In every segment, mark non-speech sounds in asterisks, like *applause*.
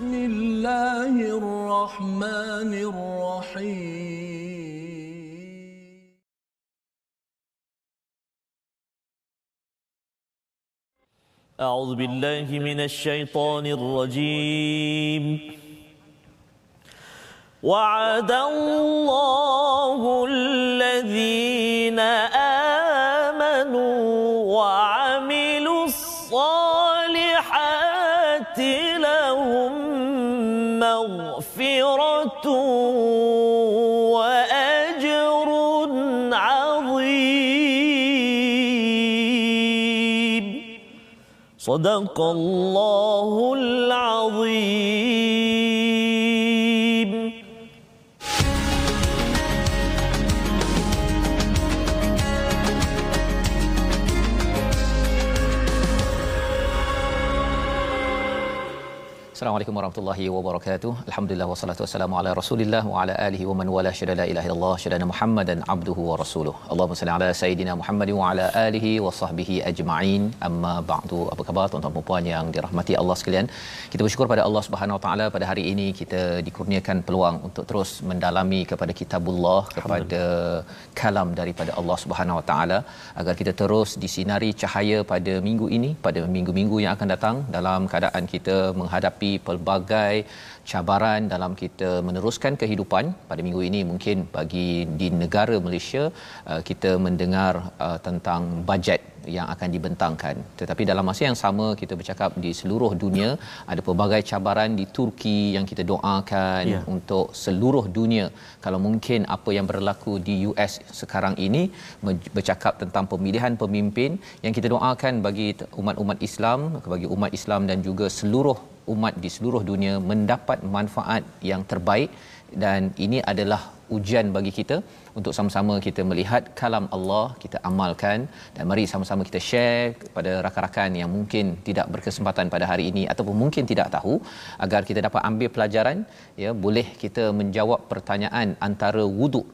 بسم الله الرحمن الرحيم. أعوذ بالله من الشيطان الرجيم. وعد الله الذين آمنوا صدق الله العظيم warahmatullahi wabarakatuh. Alhamdulillah wassalatu wassalamu ala Rasulillah wa ala alihi wa man wala syada la ilaha illallah syada Muhammadan abduhu wa rasuluh. Allahumma salli ala sayidina Muhammad wa ala alihi wa sahbihi ajma'in. Amma ba'du. Apa khabar tuan-tuan dan puan yang dirahmati Allah sekalian? Kita bersyukur pada Allah Subhanahu wa taala pada hari ini kita dikurniakan peluang untuk terus mendalami kepada kitabullah kepada kalam daripada Allah Subhanahu wa taala agar kita terus disinari cahaya pada minggu ini pada minggu-minggu yang akan datang dalam keadaan kita menghadapi pelbagai cabaran dalam kita meneruskan kehidupan. Pada minggu ini mungkin bagi di negara Malaysia uh, kita mendengar uh, tentang bajet yang akan dibentangkan. Tetapi dalam masa yang sama kita bercakap di seluruh dunia ada pelbagai cabaran di Turki yang kita doakan Ya. untuk seluruh dunia. Kalau mungkin apa yang berlaku di US sekarang ini bercakap tentang pemilihan pemimpin yang kita doakan bagi umat-umat Islam bagi umat Islam dan juga seluruh umat di seluruh dunia mendapat manfaat yang terbaik dan ini adalah ujian bagi kita. Untuk sama-sama kita melihat kalam Allah kita amalkan dan mari sama-sama kita share kepada rakan-rakan yang mungkin tidak berkesempatan pada hari ini ataupun mungkin tidak tahu agar kita dapat ambil pelajaran ya boleh kita menjawab pertanyaan antara wuduk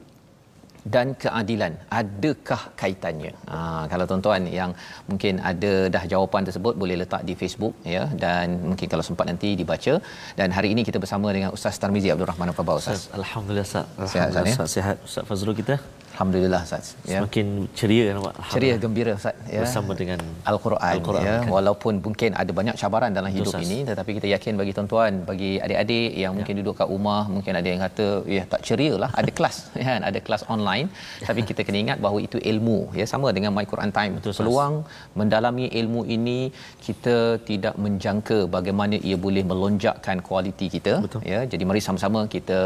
dan keadilan adakah kaitannya ha, kalau tuan-tuan yang mungkin ada dah jawapan tersebut boleh letak di Facebook ya dan mungkin kalau sempat nanti dibaca dan hari ini kita bersama dengan Ustaz Tarmizi Abdul Rahman apa khabar Ustaz Ustaz, Alhamdulillah Ustaz. Sihat, Ustaz, ya? Ustaz. Sihat Ustaz Fazrul kita. Alhamdulillah Ustaz. Ya. Semakin ceria nampak. ceria gembira Ustaz. Ya. Bersama dengan Al-Quran, Al-Quran, ya. kan? walaupun mungkin ada banyak cabaran dalam hidup Ustaz. ini tetapi kita yakin bagi tuan-tuan bagi adik-adik yang mungkin duduk kat rumah mungkin ada yang kata ya tak ceria lah ada kelas kan *laughs* ada kelas online. Tapi kita kena ingat bahawa itu ilmu ya. Sama dengan My Quran Time. Betul, peluang mendalami ilmu ini kita tidak menjangka bagaimana ia boleh melonjakkan kualiti kita Betul. ya. Jadi mari sama-sama kita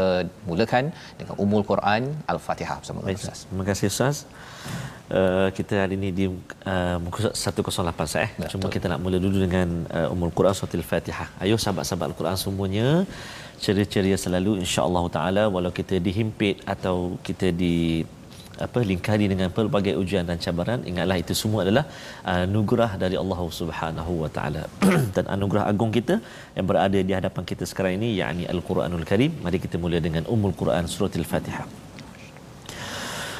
mulakan dengan umul Quran Al-Fatihah. Bersama Baik, Ustaz Terima kasih Ustaz. Uh, kita hari ini di uh, muka surat 108 Ustaz eh. Ya, Cuma betul. kita nak mula dulu dengan uh, Ummul Quran Surah Al-Fatihah. Ayo sahabat-sahabat Al-Quran semuanya ceria-ceria selalu insya-Allah taala walau kita dihimpit atau kita di apa lingkari dengan pelbagai ujian dan cabaran ingatlah itu semua adalah anugerah dari Allah Subhanahu wa taala *clears throat* dan anugerah agung kita yang berada di hadapan kita sekarang ini yakni Al-Quranul Karim mari kita mula dengan Ummul Quran surah Al-Fatihah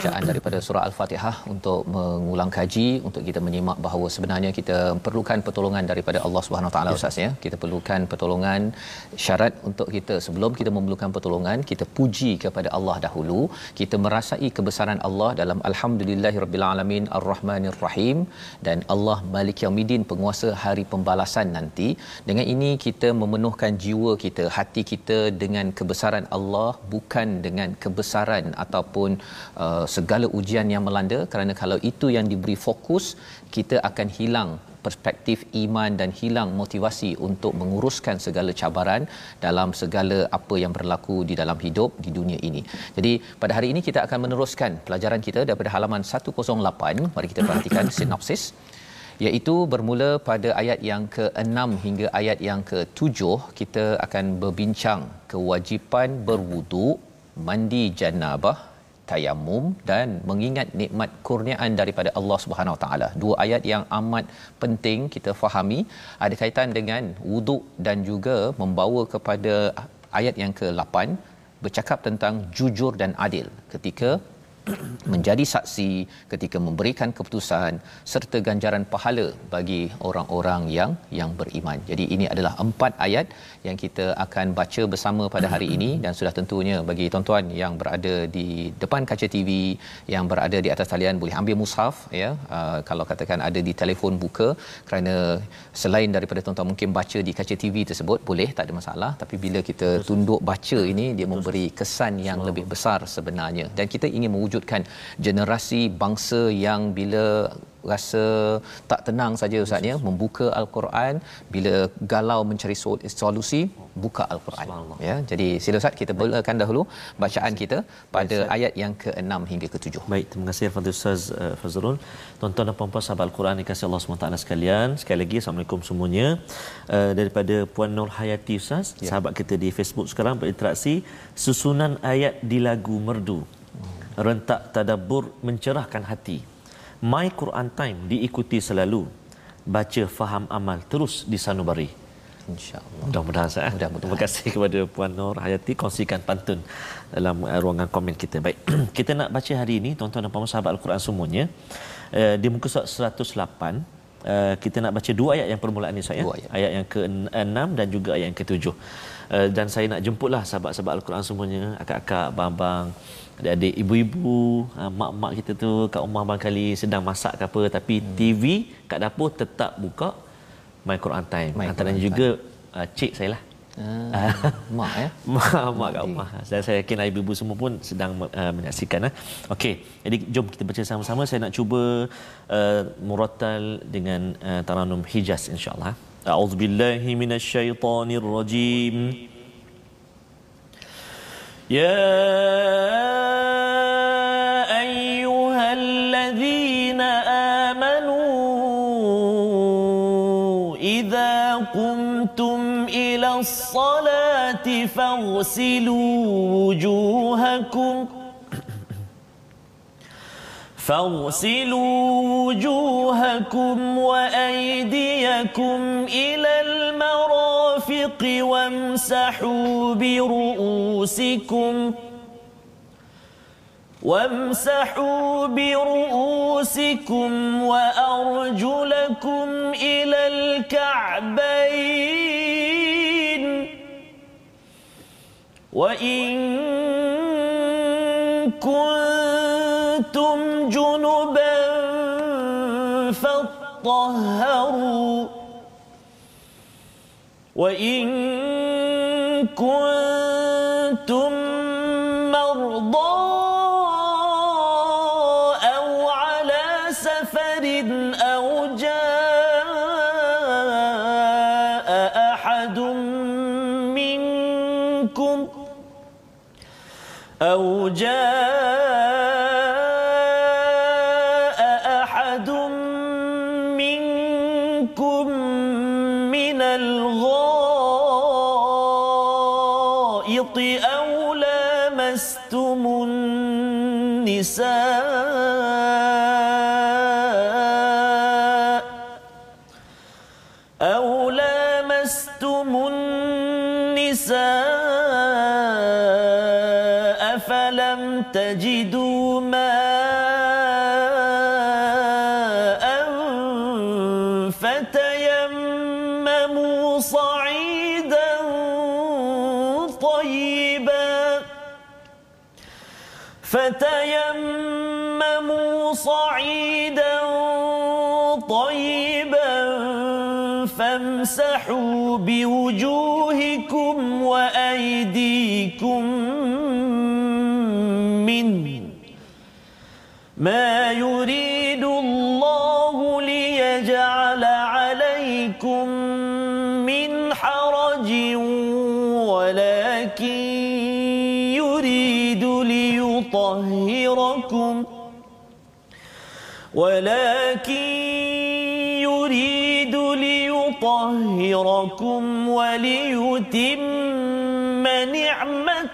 Bacaan daripada surah Al-Fatihah untuk mengulang kaji untuk kita menyimak bahawa sebenarnya kita perlukan pertolongan daripada Allah Subhanahu taala ustaz ya. Kita perlukan pertolongan syarat untuk kita sebelum kita memerlukan pertolongan kita puji kepada Allah dahulu. Kita merasai kebesaran Allah dalam alhamdulillahirabbil alamin arrahmanir rahim dan Allah Malik Yaumiddin penguasa hari pembalasan nanti. Dengan ini kita memenuhkan jiwa kita, hati kita dengan kebesaran Allah bukan dengan kebesaran ataupun uh, segala ujian yang melanda kerana kalau itu yang diberi fokus kita akan hilang perspektif iman dan hilang motivasi untuk menguruskan segala cabaran dalam segala apa yang berlaku di dalam hidup di dunia ini. Jadi pada hari ini kita akan meneruskan pelajaran kita daripada halaman 108. Mari kita perhatikan *coughs* sinopsis iaitu bermula pada ayat yang ke-6 hingga ayat yang ke-7 kita akan berbincang kewajipan berwudu, mandi janabah, tayamum dan mengingat nikmat kurniaan daripada Allah Subhanahu Wa Taala. Dua ayat yang amat penting kita fahami ada kaitan dengan wudu dan juga membawa kepada ayat yang ke-8 bercakap tentang jujur dan adil ketika *clears throat* menjadi saksi ketika memberikan keputusan serta ganjaran pahala bagi orang-orang yang yang beriman. Jadi ini adalah empat ayat yang kita akan baca bersama pada hari ini *clears throat* dan sudah tentunya bagi tuan-tuan yang berada di depan kaca TV yang berada di atas talian boleh ambil mushaf ya. Uh, kalau katakan ada di telefon buka kerana selain daripada tuan-tuan mungkin baca di kaca TV tersebut boleh tak ada masalah. Tapi bila kita tunduk baca ini dia memberi kesan yang lebih besar sebenarnya. Dan kita ingin mewujudkan generasi bangsa yang bila rasa tak tenang saja ustaz ya membuka al-Quran bila galau mencari solusi buka al-Quran. Ya jadi sila ustaz kita mulakan dahulu bacaan kita pada Baik, ayat yang ke-6 hingga ke-7 Baik terima kasih Fadil Ustaz uh, Fazrul. Tuan-tuan dan puan-puan sahabat al-Quran dikasihi Allah SWT sekalian. Sekali lagi assalamualaikum semuanya. Uh, daripada Puan Nur Hayati Ustaz ya. sahabat kita di Facebook sekarang berinteraksi susunan ayat di lagu merdu. Rentak tadabbur mencerahkan hati My Quran Time diikuti selalu. Baca, faham, amal terus di sanubari. InsyaAllah. Mudah-mudahan saya. Mudah Terima kasih kepada Puan Nur Hayati kongsikan pantun dalam uh, ruangan komen kita. Baik, *clears throat* kita nak baca hari ini tuan-tuan dan puan sahabat Al-Quran semuanya. Uh, di muka surat 108 Uh, kita nak baca dua ayat yang permulaan ini saya. Ayat. ayat yang ke-6 dan juga ayat yang ke-7. Uh, dan saya nak jemputlah sahabat-sahabat Al-Quran semuanya, akak-akak, abang-abang, adik-adik ibu-ibu ah, mak-mak kita tu kat rumah barangkali sedang masak ke apa tapi hmm. TV kat dapur tetap buka My Quran Time. My antaranya juga uh, cik saya lah. Ah, *laughs* mak ya? Mak mak kat rumah dan saya yakin ibu-ibu semua pun sedang uh, menyaksikan eh. okey jadi jom kita baca sama-sama. Saya nak cuba uh, murattal dengan uh, taranum hijaz insyaallah a'udzubillahi minasyaitonirrajim يا أيها الذين آمنوا إذا قمتم إلى الصلاة فاغسلوا وجوهكم فاغسلوا وجوهكم وأيديكم إلى المرافق وامسحوا برؤوسكم وامسحوا برؤوسكم وأرجلكم إلى الكعبين وإن كنتم وإن كنتم وايديكم منه ما يريد الله ليجعل عليكم من حرج ولكن يريد ليطهركم ولكن يريد ليطهركم وليتم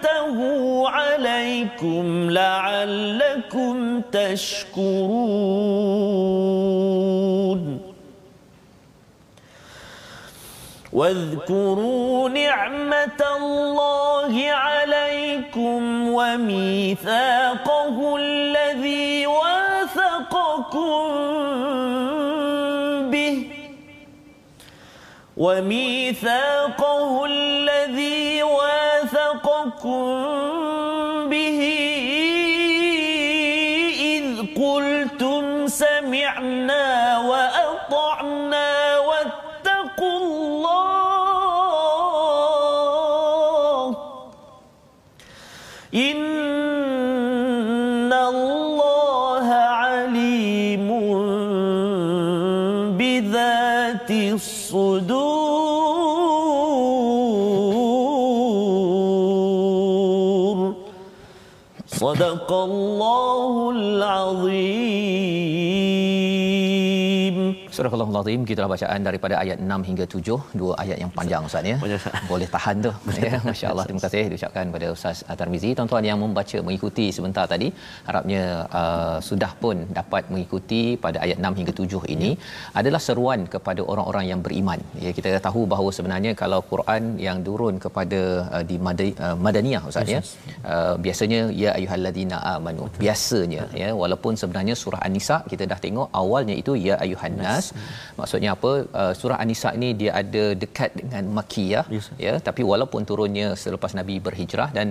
نعمته عليكم لعلكم تشكرون. واذكروا نعمة الله عليكم وميثاقه الذي واثقكم به. وميثاقه الذي 我 صدق الله العظيم Surah Al-Azim gitulah bacaan daripada ayat 6 hingga 7 dua ayat yang panjang Ustaz ya. Boleh tahan tu. ya, masya-Allah. Terima kasih diucapkan kepada Ustaz Tarmizi. Tuan-tuan yang membaca mengikuti sebentar tadi harapnya uh, sudah pun dapat mengikuti pada ayat 6 hingga 7 ini adalah seruan kepada orang-orang yang beriman. Ya kita tahu bahawa sebenarnya kalau Quran yang turun kepada uh, di Madi, uh, Madaniyah Ustaz ya. Uh, biasanya ya ayyuhallazina amanu. Biasanya ya walaupun sebenarnya surah An-Nisa kita dah tengok awalnya itu ya ayyuhan nas maksudnya apa? Uh, surah an-nisa ni dia ada dekat dengan makkiyah Yes. ya tapi walaupun turunnya selepas nabi berhijrah dan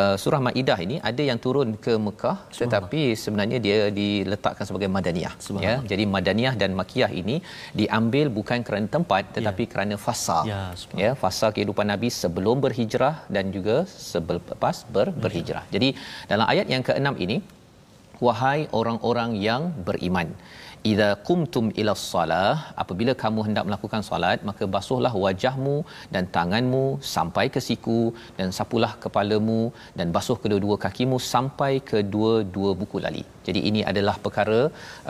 uh, surah maidah ini ada yang turun ke Mekah tetapi sebenarnya dia diletakkan sebagai madaniyah ya. Jadi madaniyah dan makkiyah ini diambil bukan kerana tempat tetapi kerana fasa. Ya, subhanallah. ya fasa kehidupan nabi sebelum berhijrah dan juga selepas ber, berhijrah. Jadi dalam ayat yang keenam ini wahai orang-orang yang beriman idza qumtum ila salah apabila kamu hendak melakukan solat maka basuhlah wajahmu dan tanganmu sampai ke siku dan sapulah kepalamu dan basuh kedua-dua kakimu sampai ke dua-dua buku lali jadi ini adalah perkara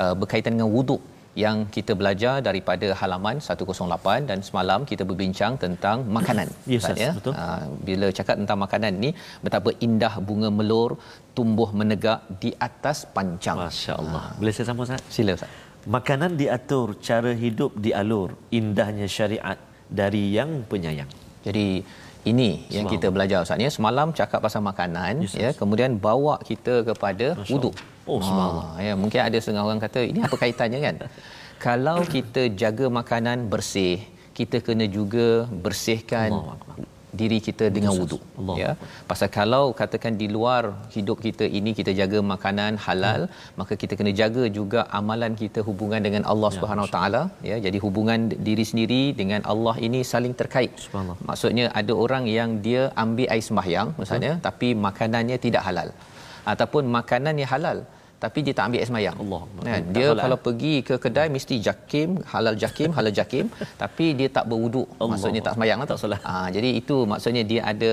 uh, berkaitan dengan wuduk yang kita belajar daripada halaman 108 dan semalam kita berbincang tentang makanan Yes, Ustaz, Ustaz, betul. Ah, bila cakap tentang makanan ni betapa indah bunga melur tumbuh menegak di atas pancang. Masya-Allah. Boleh saya sambung Ustaz? Sila Ustaz. Makanan diatur, cara hidup dialur, indahnya syariat dari yang penyayang. Jadi ini yang Semalam. kita belajar Ustaz ya. Semalam cakap pasal makanan Yes, ya, kemudian bawa kita kepada wuduk. Allah. Oh. Ah, ya, mungkin ada setengah orang kata ini apa kaitannya kan? *laughs* Kalau kita jaga makanan bersih, kita kena juga bersihkan Akbar. Diri kita dengan wuduk Allah. ya. Pasal kalau katakan di luar hidup kita ini kita jaga makanan halal maka kita kena jaga juga amalan kita hubungan dengan Allah Subhanahu Wa Taala ya. Jadi hubungan diri sendiri dengan Allah ini saling terkait. Subhanallah. maksudnya ada orang yang dia ambil air sembahyang misalnya tapi makanannya tidak halal. Ataupun makanannya halal tapi dia tak ambil air sembahyang. Allah. Kan? Dia solat. kalau pergi ke kedai mesti jakim, halal jakim, halal jakim, *laughs* tapi dia tak berwuduk. Allah. Maksudnya tak sembahyang lah Tak solat. Ah, jadi itu maksudnya dia ada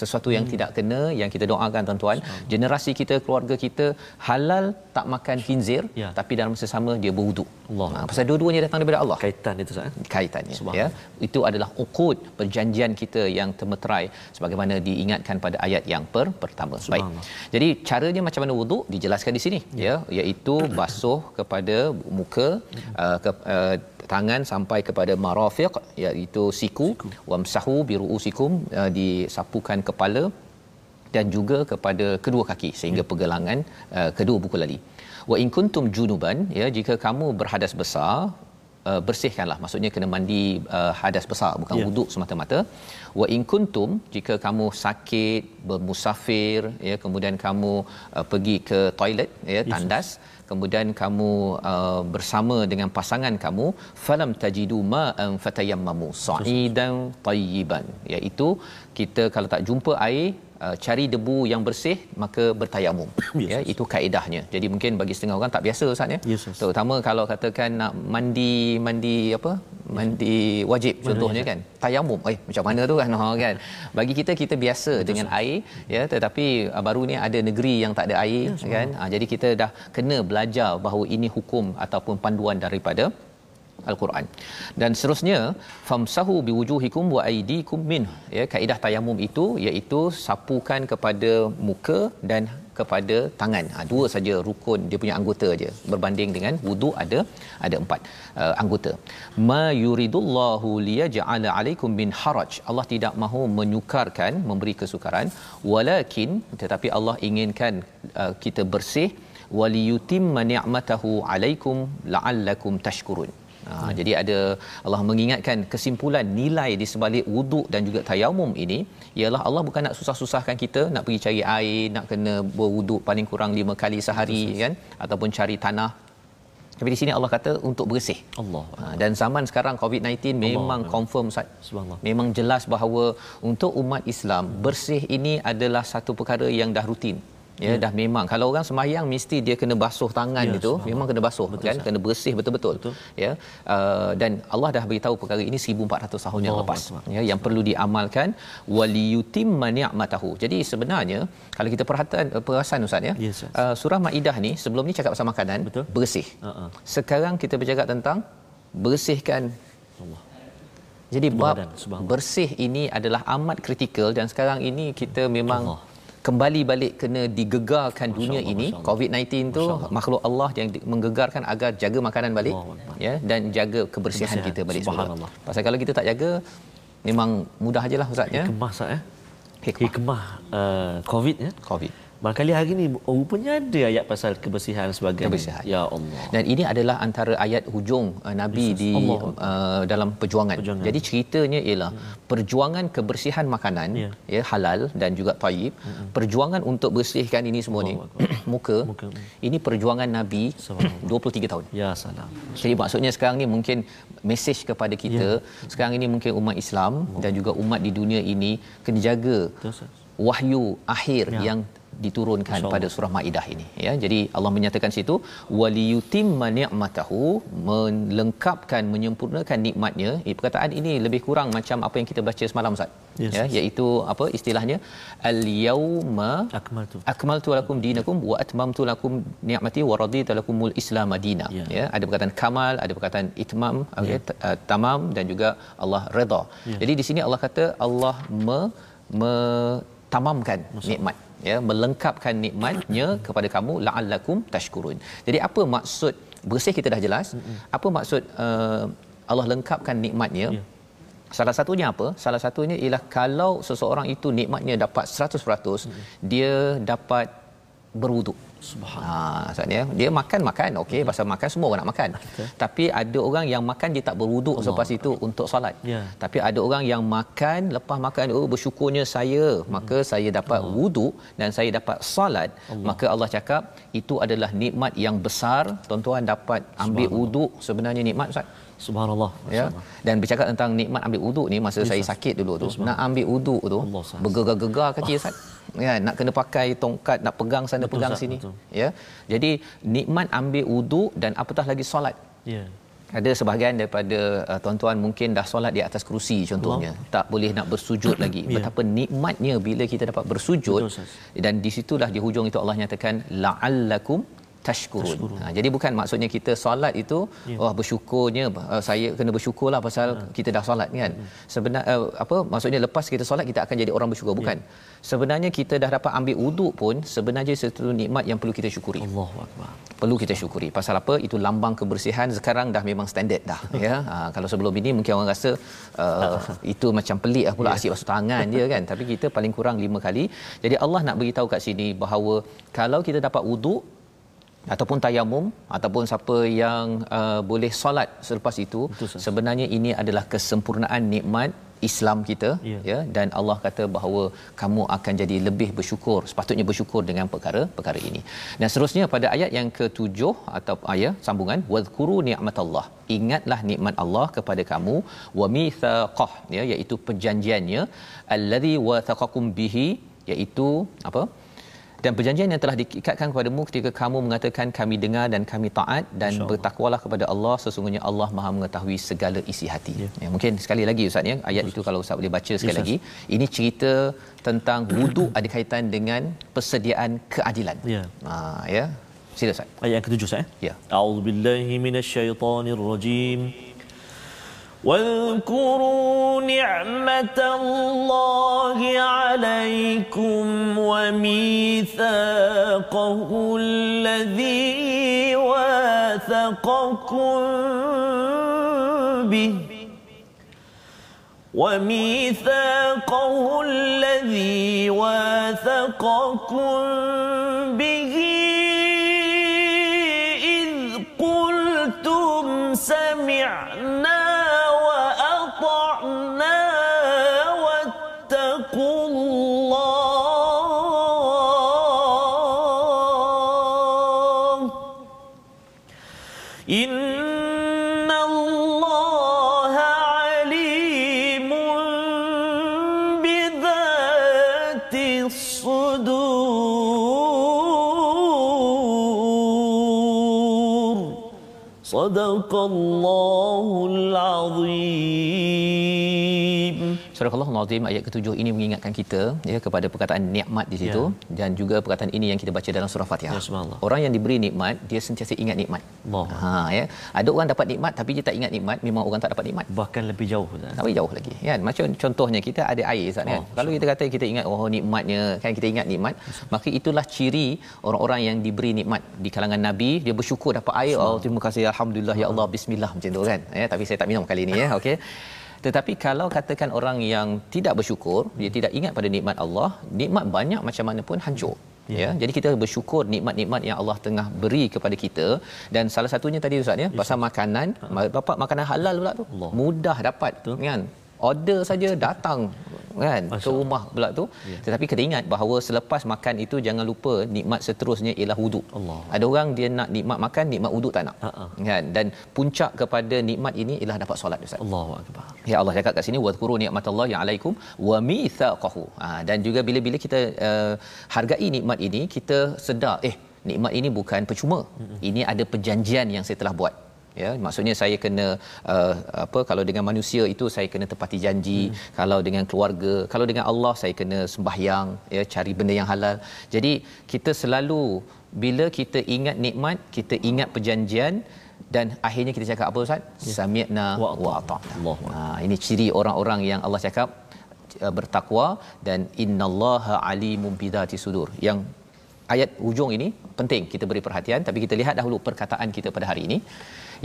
sesuatu yang hmm. tidak kena yang kita doakan tuan-tuan. Generasi kita, keluarga kita halal tak makan khinzir Ya. tapi dalam masa sama dia berwuduk. Allah. Ah, pasal dua-duanya datang daripada Allah Kaitan itu Ustaz. eh? kaitannya ya itu adalah uqud perjanjian kita yang termeterai sebagaimana diingatkan pada ayat yang per, pertama baik jadi caranya macam mana wuduk dijelaskan di sini ya iaitu basuh kepada muka uh, ke, uh, tangan sampai kepada marafiq iaitu siku wamsahu biruusikum uh, disapukan kepala dan juga kepada kedua kaki sehingga pergelangan uh, kedua buku lali. Wa in kuntum junuban ya jika kamu berhadas besar uh, bersihkanlah. Maksudnya kena mandi uh, hadas besar bukan yeah. wuduk semata-mata. Wa in kuntum jika kamu sakit bermusafir ya kemudian kamu uh, pergi ke toilet ya tandas kemudian kamu uh, bersama dengan pasangan kamu falam tajidu ma'an fatayammamu sa'idan tayyiban. Iaitu kita kalau tak jumpa air uh, cari debu yang bersih maka bertayamum. Yes, ya yes. itu kaedahnya. Jadi mungkin bagi setengah orang tak biasa ustaz ya. Yes, yes. terutama kalau katakan nak mandi mandi apa? Mandi wajib contohnya kan. Tayamum. Eh macam mana tu kan? Ha *laughs* kan. Bagi kita kita biasa Betul, dengan air ya. Tetapi uh, baru ni ada negeri yang tak ada air ya, kan? ha, jadi kita dah kena belajar bahawa ini hukum ataupun panduan daripada Al-Quran. Dan seterusnya famsahu biwujuhikum wa aydikum min ya kaedah tayamum itu iaitu sapukan kepada muka dan kepada tangan. Ha, dua saja rukun dia punya anggota aja berbanding dengan wudu ada ada empat uh, anggota. Ma yuridullahu liyaj'ala alaikum min haraj. Allah tidak mahu menyukarkan memberi kesukaran walakin tetapi Allah inginkan uh, kita bersih waliyutimma ni'matahu alaikum la'allakum tashkurun. Ha, hmm. jadi ada Allah mengingatkan kesimpulan nilai di sebalik wuduk dan juga tayamum ini ialah Allah bukan nak susah-susahkan kita nak pergi cari air nak kena berwuduk paling kurang lima kali sehari kan ataupun cari tanah tapi di sini Allah kata untuk bersih Allah Ha, dan zaman sekarang COVID-19 memang Allah. confirm Ustaz. Subhanallah. Memang jelas bahawa untuk umat Islam bersih ini adalah satu perkara yang dah rutin. Ya, dah memang kalau orang sembahyang mesti dia kena basuh tangan Ya, itu memang kena basuh Betul, kan Ustaz. kena bersih betul-betul Betul. ya uh, dan Allah dah beritahu perkara ini 1400 tahun yang Allahu lepas Akbar. ya yang perlu diamalkan waliyutimma ni'matahu jadi sebenarnya kalau kita perhatian uh, perasan ustaz ya Yes, yes. uh, surah maidah ni sebelum ni cakap pasal makanan Betul. bersih Ha-ha. sekarang kita bercakap tentang bersihkan Allah. jadi bab badan, bersih ini adalah amat kritikal dan sekarang ini kita memang Allah. Kembali balik kena digegarkan dunia Allah, ini Masya Allah. COVID-19 tu Masya Allah. makhluk Allah yang menggegarkan agar jaga makanan balik Allah ya dan jaga kebersihan, Kebersihan. kita balik. Subhanallah. Pasal kalau kita tak jaga memang mudah ajalah ustaz ya. Hikmah Sat eh. Hikmah. Hikmah uh, COVID ya. COVID. Barangkali hari ni oh, rupanya ada ayat pasal kebersihan sebagai Kebersihan. Ya Allah. Dan ini adalah antara ayat hujung uh, Nabi Yesus. di Allah. uh, dalam perjuangan. Perjuangan. Jadi ceritanya ialah perjuangan kebersihan makanan Ya. ya halal dan juga tayyib. Perjuangan untuk bersihkan ini semua ni Allahu *clears throat* muka. Muka. Ini perjuangan Nabi Subhanallah. 23 tahun. Ya salam. Jadi maksudnya sekarang ni mungkin mesej kepada kita sekarang ini mungkin umat Islam dan juga umat di dunia ini kena jaga Betul wahyu akhir Ya. yang diturunkan Masya pada surah Maidah ini ya jadi Allah menyatakan situ waliyutimma ni'matahu melengkapkan menyempurnakan nikmatnya eh, perkataan ini lebih kurang macam apa yang kita baca semalam Ustaz Yes, ya yes. iaitu apa istilahnya al yauma Akmal tu. akmaltu lakum dinakum wa atmamtu lakum ni'mati wa raditu lakumul islam madina Ya. ya ada perkataan kamal ada perkataan itmam okay, t- uh, tamam dan juga Allah redha Ya. jadi di sini Allah kata Allah me, me tamamkan nikmat ya melengkapkan nikmatnya kepada kamu la'allakum tashkurun jadi apa maksud bersih kita dah jelas apa maksud uh, Allah lengkapkan nikmatnya Ya. Salah satunya apa? Salah satunya ialah kalau seseorang itu nikmatnya dapat 100%, dia dapat berwuduk. Subhanallah. Ha, maksudnya dia makan makan okey pasal makan semua orang nak makan. Tapi ada orang yang makan dia tak berwuduk selepas itu untuk solat. Ya. Tapi ada orang yang makan lepas makan oh bersyukurnya saya. Maka saya dapat wuduk dan saya dapat solat. Maka Allah cakap itu adalah nikmat yang besar. Tuan-tuan dapat ambil wuduk sebenarnya nikmat Ustaz Subhanallah. ya. dan bercakap tentang nikmat ambil wuduk ni masa saya sakit dulu tu nak ambil wuduk tu Allah bergegar-gegar kaki Ustaz. *laughs* Ya nak kena pakai tongkat nak pegang sana Betul, pegang Ustaz, sini. betul. ya. Jadi nikmat ambil wuduk dan apatah lagi solat. Ya. ada sebahagian daripada uh, tuan-tuan mungkin dah solat di atas kerusi contohnya. Tak boleh nak bersujud *coughs* lagi. Ya. betapa nikmatnya bila kita dapat bersujud Betul, dan di situlah di hujung itu Allah nyatakan la'allakum tashkurun. Tashkurun. Ha, jadi bukan maksudnya kita solat itu Ya. wah bersyukurnya uh, saya kena bersyukurlah pasal Ha. kita dah solat kan. Sebenar uh, apa maksudnya lepas kita solat kita akan jadi orang bersyukur bukan. Ya. Sebenarnya kita dah dapat ambil wuduk pun sebenarnya satu nikmat yang perlu kita syukuri Allahu akbar. perlu kita syukuri pasal apa itu lambang kebersihan sekarang dah memang standard dah *laughs* ya ha, kalau sebelum ini mungkin orang rasa uh, *laughs* itu macam pelik lah pula asyik basuh tangan dia kan tapi kita paling kurang lima kali jadi Allah nak beritahu kat sini bahawa kalau kita dapat wuduk ataupun tayamum ataupun siapa yang uh, boleh solat selepas itu Betul, sebenarnya ini adalah kesempurnaan nikmat Islam kita Ya. ya dan Allah kata bahawa kamu akan jadi lebih bersyukur sepatutnya bersyukur dengan perkara-perkara ini. Dan seterusnya pada ayat yang ketujuh atau ayat sambungan wadhkuru ni'matallah. Ingatlah nikmat Allah kepada kamu wa mitsaqah ya iaitu perjanjiannya allazi wathaqakum bihi iaitu apa? dan perjanjian yang telah diikatkan kepadamu ketika kamu mengatakan kami dengar dan kami taat dan bertakwalah kepada Allah sesungguhnya Allah Maha mengetahui segala isi hati. Ya. ya mungkin sekali lagi ustaz ya ayat itu kalau ustaz boleh baca sekali ya, lagi. Ini cerita tentang wuduk ada kaitan dengan persediaan keadilan. Ya. Ha ya. Sila ustaz. Ayat yang ketujuh ustaz eh? ya. Auzubillahi minasyaitonirrajim. Ya. واذكروا نعمة الله عليكم وميثاقه الذي واثقكم به. وميثاقه الذي واثقكم به الله Surah Al-Azim ayat ketujuh ini mengingatkan kita ya kepada perkataan nikmat di situ ya. dan juga perkataan ini yang kita baca dalam surah Fatihah. Ya. Orang yang diberi nikmat dia sentiasa ingat nikmat. Allah. Ha ya. Ada orang dapat nikmat tapi dia tak ingat nikmat, memang orang tak dapat nikmat. bahkan lebih jauh Ustaz. Tapi jauh lagi kan. Macam contohnya kita ada air Ustaz kan. Oh, Kalau kita kata kita ingat oh nikmatnya kan kita ingat nikmat, maka itulah ciri orang-orang yang diberi nikmat di kalangan nabi dia bersyukur dapat air. Oh terima kasih alhamdulillah ya Allah bismillah macam tu kan. Ya tapi saya tak minum kali ini ya. Okey. Tetapi kalau katakan orang yang tidak bersyukur, dia tidak ingat pada nikmat Allah, nikmat banyak macam mana pun hancur. Ya. ya. Jadi kita bersyukur nikmat-nikmat yang Allah tengah beri kepada kita dan salah satunya tadi ustaz ya, pasal makanan, dapat makanan halal pula tu. Allah. Mudah dapat kan. Order saja datang kan ke rumah pula tu. Ya. Tetapi kita ingat bahawa selepas makan itu jangan lupa nikmat seterusnya ialah wuduk. Allah. Ada orang dia nak nikmat makan, nikmat wuduk tak nak. Ha-ha. Kan? Dan puncak kepada nikmat ini ialah dapat solat ustaz. Allahu akbar Ya Allah cakap kat sini wadhkuru ni'matallahi 'alaikum wa mitsaqahu. Ha, dan juga bila-bila kita uh, hargai nikmat ini, kita sedar eh nikmat ini bukan percuma. Ini ada perjanjian yang saya telah buat. Ya, maksudnya saya kena uh, apa kalau dengan manusia itu saya kena tepati janji, hmm. kalau dengan keluarga, kalau dengan Allah saya kena sembahyang, ya cari benda yang halal. Jadi kita selalu bila kita ingat nikmat, kita ingat perjanjian dan akhirnya kita cakap apa Ustaz? Ya. Sami'na Wa ata'na. Allahu Ha, ini ciri orang-orang yang Allah cakap uh, bertakwa dan innallaha alimun bidzati sudur. Yang ayat hujung ini penting kita beri perhatian tapi kita lihat dahulu perkataan kita pada hari ini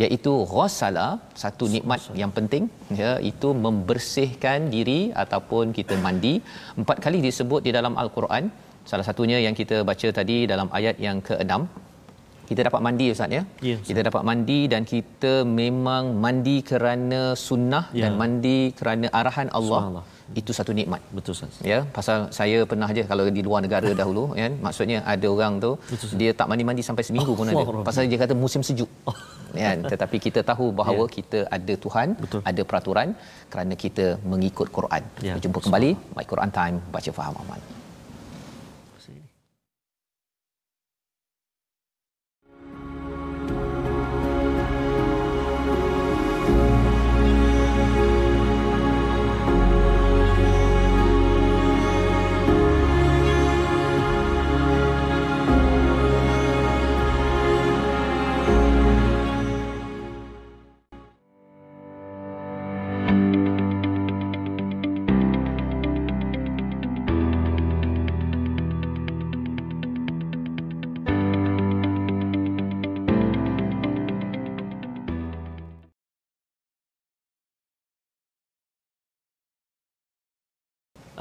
iaitu ghassala satu nikmat yang penting ya itu membersihkan diri ataupun kita mandi empat kali disebut di dalam al-Quran salah satunya yang kita baca tadi dalam ayat yang ke-6 kita dapat mandi ustaz ya. Ya, Ustaz. kita dapat mandi dan kita memang mandi kerana sunnah Ya. dan mandi kerana arahan Allah. Subhanallah. Itu satu nikmat. betul Ustaz Ya, pasal saya pernah je kalau di luar negara *laughs* dahulu kan, maksudnya ada orang tu dia tak mandi-mandi sampai seminggu pun ada. Allah. Pasal dia kata musim sejuk. Kan, *laughs* tetapi kita tahu bahawa kita ada Tuhan, Betul. ada peraturan kerana kita mengikut Quran. Ya. Berjumpa kembali My Quran Time baca faham amal.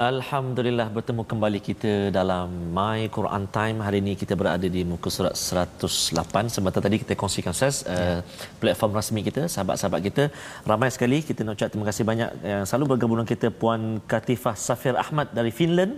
Alhamdulillah bertemu kembali kita dalam My Quran Time. Hari ini kita berada di muka surat 108. Sebentar tadi kita kongsikan ses uh, platform rasmi kita, sahabat-sahabat kita. Ramai sekali kita nak ucap terima kasih banyak yang selalu bergabung dengan kita Puan Katifah Safir Ahmad dari Finland.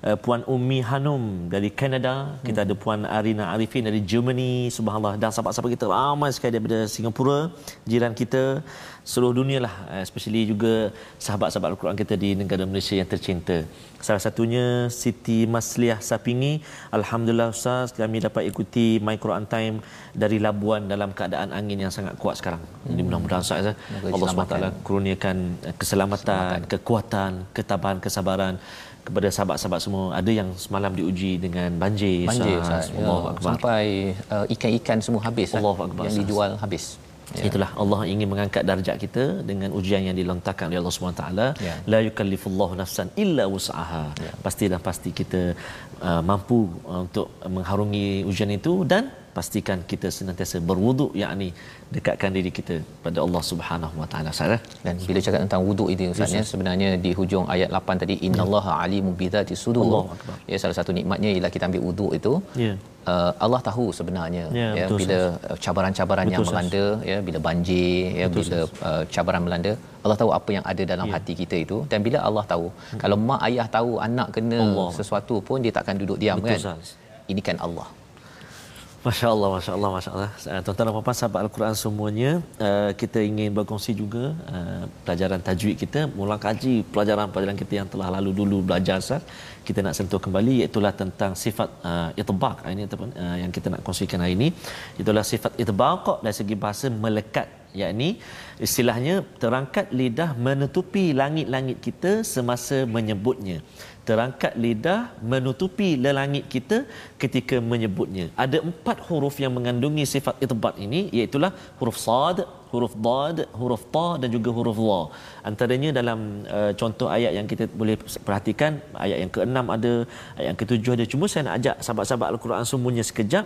Uh, Puan Umi Hanum dari Kanada, kita ada Puan Arina Arifin dari Germany, subhanallah dan sahabat-sahabat kita ramai sekali daripada Singapura, jiran kita, seluruh dunia lah, uh, especially juga sahabat-sahabat Al-Quran kita di negara Malaysia yang tercinta. Salah satunya Siti Masliah Sapingi, alhamdulillah Ustaz kami dapat ikuti My Quran Time dari Labuan dalam keadaan angin yang sangat kuat sekarang. Jadi mudah-mudahan Ustaz Semoga Allah SWT kurniakan uh, keselamatan, kekuatan, ketabahan, kesabaran kepada sahabat-sahabat semua. Ada yang semalam diuji dengan banjir. Banjir Ustaz. Ustaz. Ya, Akbar. sampai uh, ikan-ikan semua habis Ustaz. Allahu Akbar, yang Ustaz. dijual habis. Ya. Itulah Allah ingin mengangkat darjat kita dengan ujian yang dilontarkan oleh Allah Subhanahu taala. Ya. La yukallifullahu nafsan illa wus'aha. Pasti dan pasti kita uh, mampu uh, untuk mengharungi ujian itu dan pastikan kita senantiasa berwuduk yakni dekatkan diri kita pada Allah Subhanahu wa taala. Salah. Dan bila cakap tentang wuduk itu Ustaz ya, sebenarnya di hujung ayat 8 tadi innallaha alimun bidzati sudur. Allahu Akbar. Ya salah satu nikmatnya ialah kita ambil wuduk itu. Ya. Uh, Allah tahu sebenarnya Ya, ya, betul, bila uh, cabaran-cabaran yang Betul, Ustaz. melanda ya bila banjir ya Betul, bila uh, cabaran melanda Allah tahu apa yang ada dalam Ya. hati kita itu dan bila Allah tahu kalau mak ayah tahu anak kena Allah. sesuatu pun dia takkan duduk diam Betul, kan Ustaz. ini kan Allah Masya Allah, Masya Allah, Masya Allah. Uh, Tuan-tuan dan puan-puan sahabat Al-Quran semuanya, uh, kita ingin berkongsi juga uh, pelajaran tajwid kita, mula kaji pelajaran-pelajaran kita yang telah lalu dulu belajar Ustaz. Kita nak sentuh kembali iaitulah tentang sifat itbaq ini ataupun yang kita nak kongsikan hari ini. Itulah sifat itbaq dari segi bahasa melekat yakni istilahnya terangkat lidah menutupi langit-langit kita semasa menyebutnya. Terangkat lidah menutupi lelangit kita ketika menyebutnya. Ada empat huruf yang mengandungi sifat itbat ini iaitulah huruf sad huruf dad huruf ta dan juga huruf dha antaranya dalam uh, contoh ayat yang kita boleh perhatikan ayat yang ke-6 ada ayat yang ke-7 ada. Cuma saya nak ajak sahabat-sahabat al-Quran semuanya sekejap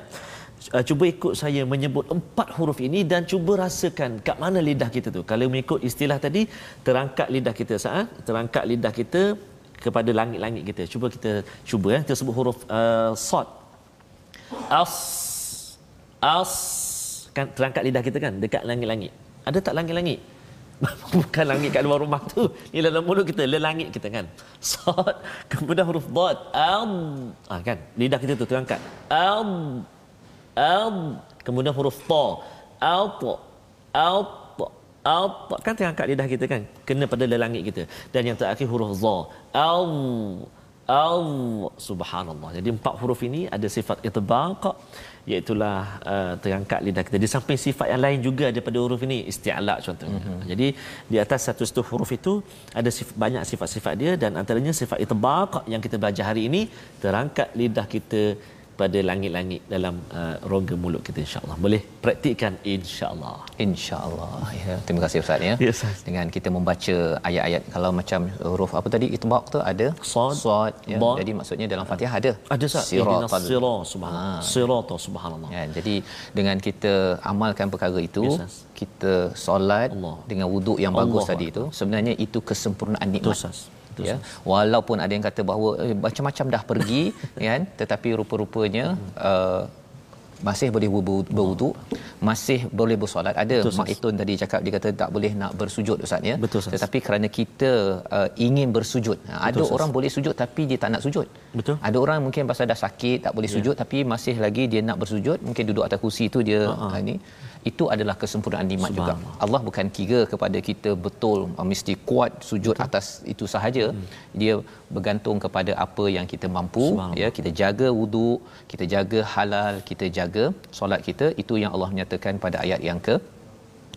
Uh, cuba ikut saya menyebut empat huruf ini dan cuba rasakan kat mana lidah kita tu. Kalau mengikut istilah tadi, terangkat lidah kita saat, terangkat lidah kita kepada langit-langit kita. Cuba kita cuba ya, kita sebut huruf uh, sad. As as kan terangkat lidah kita kan dekat langit-langit. Ada tak langit-langit? *laughs* Bukan langit kat luar rumah tu. Ni dalam mulut kita, le langit kita kan. Sad, kemudian huruf dad. Am. Ah kan, lidah kita tu terangkat. Am. Am. Kemudian huruf ta. Alt. Alt. Alt. Kan terangkat lidah kita kan. Kena pada le langit kita. Dan yang terakhir huruf za. Al. Al. Subhanallah. Jadi empat huruf ini ada sifat itbaq iaitulah uh, terangkat lidah kita. Di samping sifat yang lain juga daripada huruf ini isti'la contohnya. Mm-hmm. Jadi di atas satu-satu huruf itu ada sifat, banyak sifat-sifat dia dan antaranya sifat itbaq yang kita belajar hari ini terangkat lidah kita pada langit-langit dalam uh, rongga mulut kita insya-Allah. Boleh praktikkan insya-Allah. InsyaAllah. Ya, terima kasih Ustaz ya. Ustaz. Dengan kita membaca ayat-ayat kalau macam huruf apa tadi itbaq tu ada Sad, sad ya. ba. Jadi maksudnya dalam Fatihah ada. Ada Siratal- sirat subhanallah. Ah. Sirat subhanallah. Ya, jadi dengan kita amalkan perkara itu, Yes, Ustaz. kita solat Allah. dengan wuduk yang Allah bagus tadi itu, sebenarnya itu kesempurnaan nikmat. Ustaz. Betul, ya walaupun ada yang kata bahawa eh, macam-macam dah pergi *laughs* kan tetapi rupa-rupanya uh, masih boleh ber- berwuduk masih boleh bersolat ada Betul, mak. Itun tadi cakap dia kata tak boleh nak bersujud ustaz ya Betul, Ustaz. tetapi kerana kita uh, ingin bersujud ha, ada Ustaz. orang boleh sujud tapi dia tak nak sujud Betul. ada orang mungkin pasal dah sakit tak boleh sujud tapi masih lagi dia nak bersujud mungkin duduk atas kursi tu dia uh-huh. ini itu adalah kesempurnaan nikmat juga. Allah bukan kira kepada kita betul uh, mesti kuat sujud Betul. atas itu sahaja hmm. dia bergantung kepada apa yang kita mampu ya kita jaga wuduk kita jaga halal kita jaga solat kita itu yang Allah menyatakan pada ayat yang ke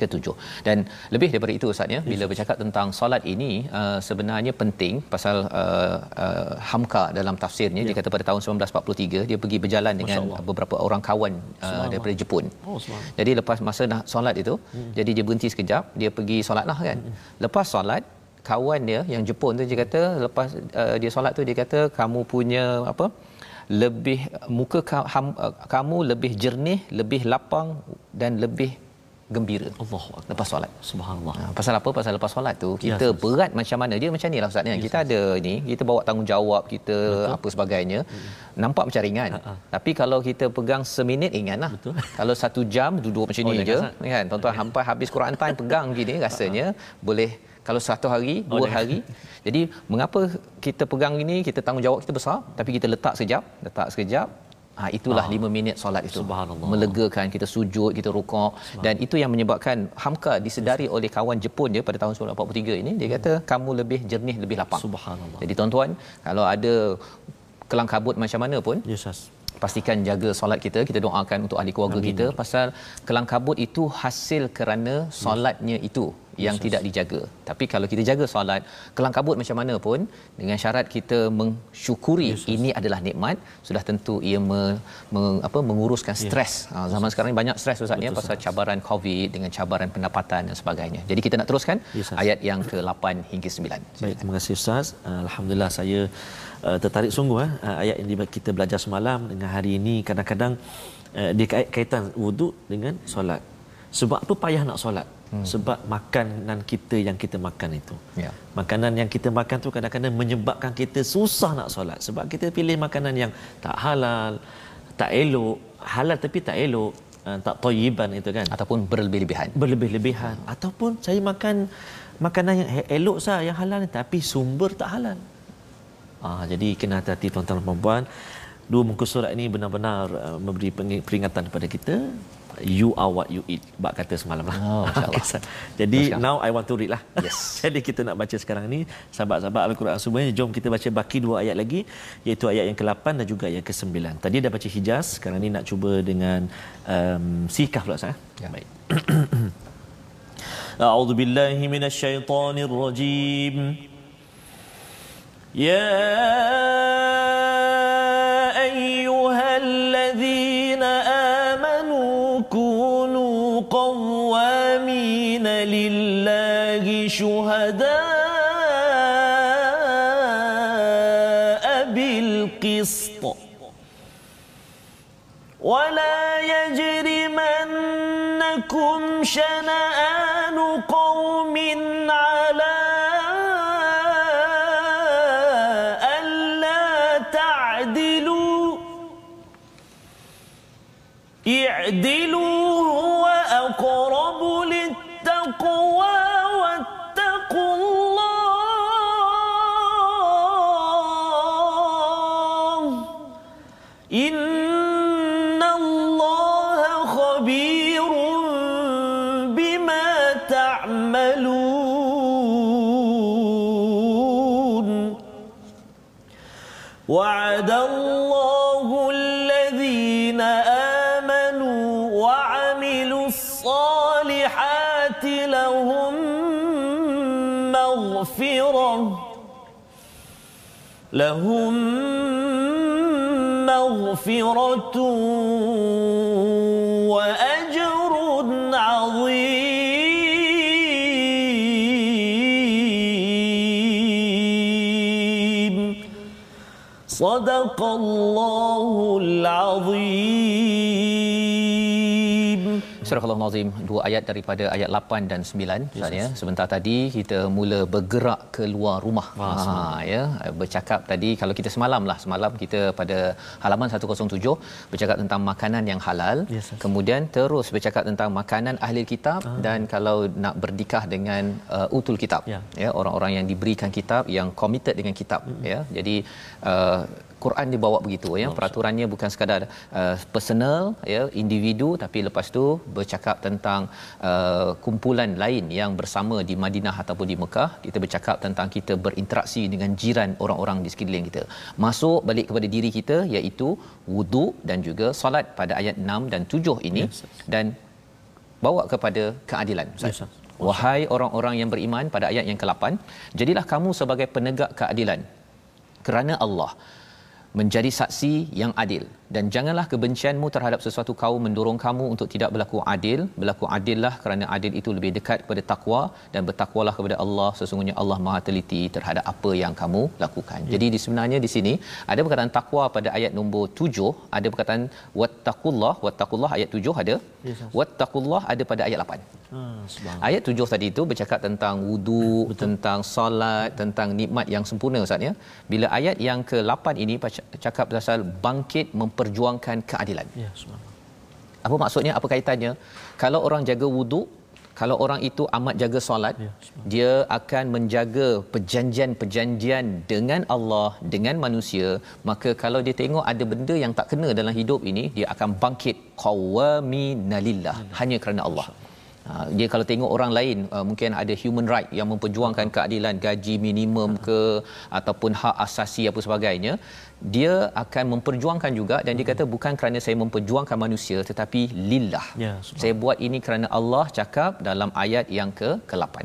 ketujuh. Dan lebih daripada itu ustaz ya bila bercakap tentang solat ini uh, sebenarnya penting pasal uh, uh, Hamka dalam tafsirnya dia kata pada tahun 1943 dia pergi berjalan dengan beberapa orang kawan uh, daripada Jepun. Oh, jadi lepas masa nak solat itu hmm. jadi dia berhenti sekejap dia pergi solat lah kan. Hmm. lepas solat kawan dia yang Jepun tu dia kata lepas uh, dia solat tu dia kata kamu punya apa lebih muka ka, ham, uh, kamu lebih jernih lebih lapang dan lebih gembira Allahu akbar. lepas solat. Subhanallah. Ha, pasal apa? Pasal lepas solat tu kita Ya, berat macam mana dia macam ni lah Ustaz ni. Kita ada ni, kita bawa tanggungjawab kita Betul. apa sebagainya. Nampak macam ringan. Ha-ha. Tapi kalau kita pegang seminit ringan lah. Betul. *laughs* Kalau satu jam duduk macam Oh, ni je sangat. kan. Tuan-tuan hampa habis Quran time pegang gini rasanya boleh kalau satu hari, Oh, dua jangan. hari. Jadi mengapa kita pegang ini, kita tanggungjawab kita besar tapi kita letak sekejap, letak sekejap. Ha, itulah Ah. lima minit solat itu. Melegakan kita sujud, kita rukuk dan itu yang menyebabkan Hamka disedari oleh kawan Jepun dia pada tahun 1943 ini dia kata kamu lebih jernih, lebih lapang. Subhanallah. Jadi tuan-tuan, kalau ada kelang kabut macam mana pun Ustaz. Pastikan jaga solat kita. Kita doakan untuk ahli keluarga Amin. kita pasal kelang kabut itu hasil kerana solatnya itu yang tidak dijaga. Tapi kalau kita jaga solat kelang kabut macam mana pun dengan syarat kita mensyukuri ini adalah nikmat sudah tentu ia me, me, apa menguruskan stres. Ha, zaman sekarang ni banyak stres ustaz ya pasal cabaran covid dengan cabaran pendapatan dan sebagainya. Jadi kita nak teruskan Ustaz. ayat yang ke-8 hingga 9 Baik, terima kasih Ustaz. Alhamdulillah saya uh, tertarik sungguh eh, uh, ayat yang kita belajar semalam dengan hari ini kadang-kadang uh, dia kait- kaitan wuduk dengan solat. Sebab apa payah nak solat? Hmm. Sebab makanan kita yang kita makan itu. Ya. Makanan yang kita makan tu kadang-kadang menyebabkan kita susah nak solat. Sebab kita pilih makanan yang tak halal, tak elok, halal tapi tak elok, uh, tak toyiban itu kan ataupun berlebih-lebihan berlebih-lebihan ataupun saya makan makanan yang elok sah yang halal tapi sumber tak halal. Ah jadi kena hati-hati tuan-tuan dan puan Dua muka surat ini benar-benar uh, memberi peng- peringatan kepada kita you are what you eat bab kata semalam lah. Oh, insyaAllah. Okay, *laughs* Jadi Teruskan. now I want to read lah. Yes. *laughs* Jadi kita nak baca sekarang ni sahabat-sahabat Al-Quran semuanya jom kita baca baki dua ayat lagi iaitu ayat yang ke-8 dan juga ayat ke-9. Tadi dah baca Hijaz, sekarang ni nak cuba dengan um, Sikah pula saya. Ya. Baik. *clears throat* أعوذ بالله من الشيطان الرجيم Yeah. تعديل لهم مغفرة لهم مغفرة وأجر عظيم. صدق الله العظيم. Surah Al-Nazim dua ayat daripada ayat 8 dan 9 Ustaz ya. Sebentar tadi kita mula bergerak keluar rumah. Ha ya, bercakap tadi kalau kita semalam lah, semalam kita pada halaman 107 bercakap tentang makanan yang halal. Yes, yes. Kemudian terus bercakap tentang makanan ahli kitab Ah. dan kalau nak berdikah dengan uh, utul kitab. Ya. ya, orang-orang yang diberikan kitab yang committed dengan kitab ya. Jadi uh, Quran dibawa begitu ya. Peraturannya bukan sekadar uh, personal ya individu tapi lepas tu bercakap tentang uh, kumpulan lain yang bersama di Madinah ataupun di Mekah. Kita bercakap tentang kita berinteraksi dengan jiran orang-orang di sekeliling kita. Masuk balik kepada diri kita iaitu wuduk dan juga solat pada ayat 6 dan 7 ini Yes, dan bawa kepada keadilan Ustaz. Yes. Wahai orang-orang yang beriman pada ayat yang ke-8, jadilah kamu sebagai penegak keadilan kerana Allah menjadi saksi yang adil dan janganlah kebencianmu terhadap sesuatu kaum mendorong kamu untuk tidak berlaku adil. Berlaku adillah kerana adil itu lebih dekat kepada takwa dan bertakwalah kepada Allah. Sesungguhnya Allah Maha teliti terhadap apa yang kamu lakukan. Ya. jadi di sebenarnya di sini ada perkataan takwa pada ayat nombor 7 ada perkataan wattaqullah. Wattaqullah ayat 7 ada. Ya, wattaqullah ada pada ayat 8 Ha, ayat tujuh tadi itu bercakap tentang wudu, Betul. tentang solat, tentang nikmat yang sempurna Ustaz ya. Bila ayat yang ke-8 ini cakap pasal bangkit memperjuangkan keadilan. Ya, Apa maksudnya? Apa kaitannya? Kalau orang jaga wudu, kalau orang itu amat jaga solat, ya, dia akan menjaga perjanjian-perjanjian dengan Allah, dengan manusia, maka kalau dia tengok ada benda yang tak kena dalam hidup ini, dia akan bangkit qawaminalillah hanya kerana Allah. Dia kalau tengok orang lain uh, mungkin ada human right yang memperjuangkan keadilan gaji minimum ke ataupun hak asasi apa sebagainya dia akan memperjuangkan juga dan dia kata bukan kerana saya memperjuangkan manusia tetapi lillah. Ya, saya buat ini kerana Allah cakap dalam ayat yang ke ke-8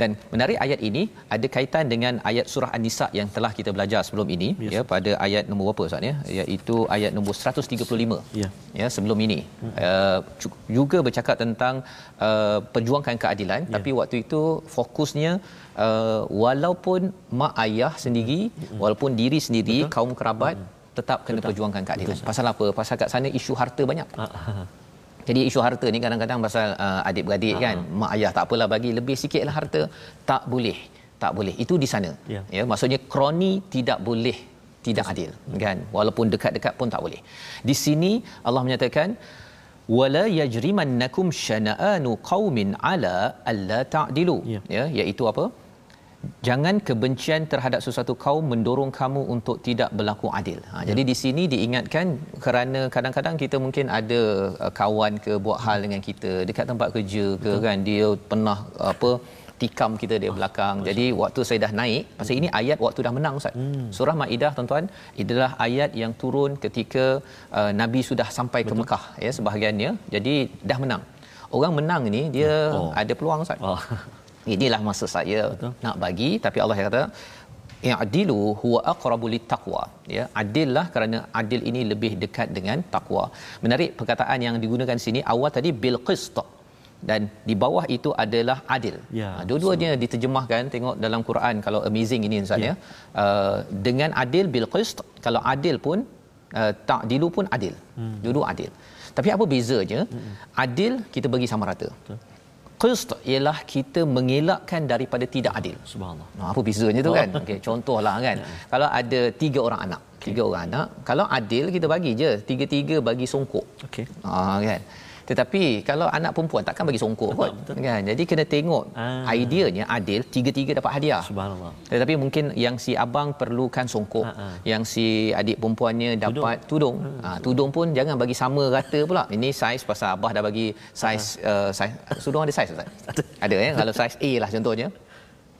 dan menarik ayat ini ada kaitan dengan ayat surah An-Nisa yang telah kita belajar sebelum ini yes. ya pada ayat nombor berapa Ustaz ya iaitu ayat nombor 135 ya ya sebelum ini hmm. uh, juga bercakap tentang uh, perjuangkan keadilan ya. tapi waktu itu fokusnya uh, walaupun mak ayah sendiri hmm. walaupun diri sendiri Betul. kaum kerabat hmm. tetap kena tetap. perjuangkan keadilan Betul, pasal apa pasal kat sana isu harta banyak ah. Jadi isu harta ni kadang-kadang pasal uh, adik-beradik kan, mak ayah tak apalah bagi lebih sikitlah harta, tak boleh. Tak boleh. Itu di sana. Ya, ya maksudnya kroni tidak boleh tidak adil kan walaupun dekat-dekat pun tak boleh. Di sini Allah menyatakan wala yajrimannakum syana'anu qaumin ala alla ta'dilu ya. ya iaitu apa jangan kebencian terhadap sesuatu kaum mendorong kamu untuk tidak berlaku adil. Ha, ya. Jadi di sini diingatkan kerana kadang-kadang kita mungkin ada uh, kawan ke buat hal dengan kita dekat tempat kerja ke Betul. kan dia pernah apa tikam kita di belakang. Oh, Jadi waktu saya dah naik pasal ini ayat waktu dah menang Ustaz. Hmm. Surah Maidah tuan-tuan adalah ayat yang turun ketika uh, Nabi sudah sampai Betul. ke Mekah ya sebahagiannya. Jadi dah menang. Orang menang ni dia oh. ada peluang Ustaz. Oh. *laughs* inilah masa saya Betul. nak bagi tapi Allah kata ya'dilu huwa aqrabu littaqwa ya adillah kerana adil ini lebih dekat dengan takwa menarik perkataan yang digunakan sini awal tadi bil qist dan di bawah itu adalah adil. Ya, ha, dua-duanya so. diterjemahkan tengok dalam Quran kalau amazing ini Ustaz ya. ya. Uh, dengan adil bil qist kalau adil pun uh, tak dilu pun adil. Hmm. Dulu adil. Tapi apa bezanya? Hmm. Adil kita bagi sama rata. Betul qist ialah kita mengelakkan daripada tidak adil. Subhanallah. Nah, apa bezanya tu kan? Okey, contohlah kan. Ya. Kalau ada tiga orang anak, tiga orang anak, kalau adil kita bagi je, tiga-tiga bagi songkok. Okey. Ha kan. Tetapi kalau anak perempuan takkan bagi songkok kot. Kan? Jadi kena tengok ah. ideanya adil tiga-tiga dapat hadiah. Subhanallah. Tetapi mungkin yang si abang perlukan songkok, ah, ah. yang si adik perempuannya dapat tudung. Tudung, ah, tudung pun jangan bagi sama rata pula. Ini saiz pasal abah dah bagi saiz ah. uh, saiz tudung ada saiz Ustaz. *laughs* ada ya kalau saiz A lah contohnya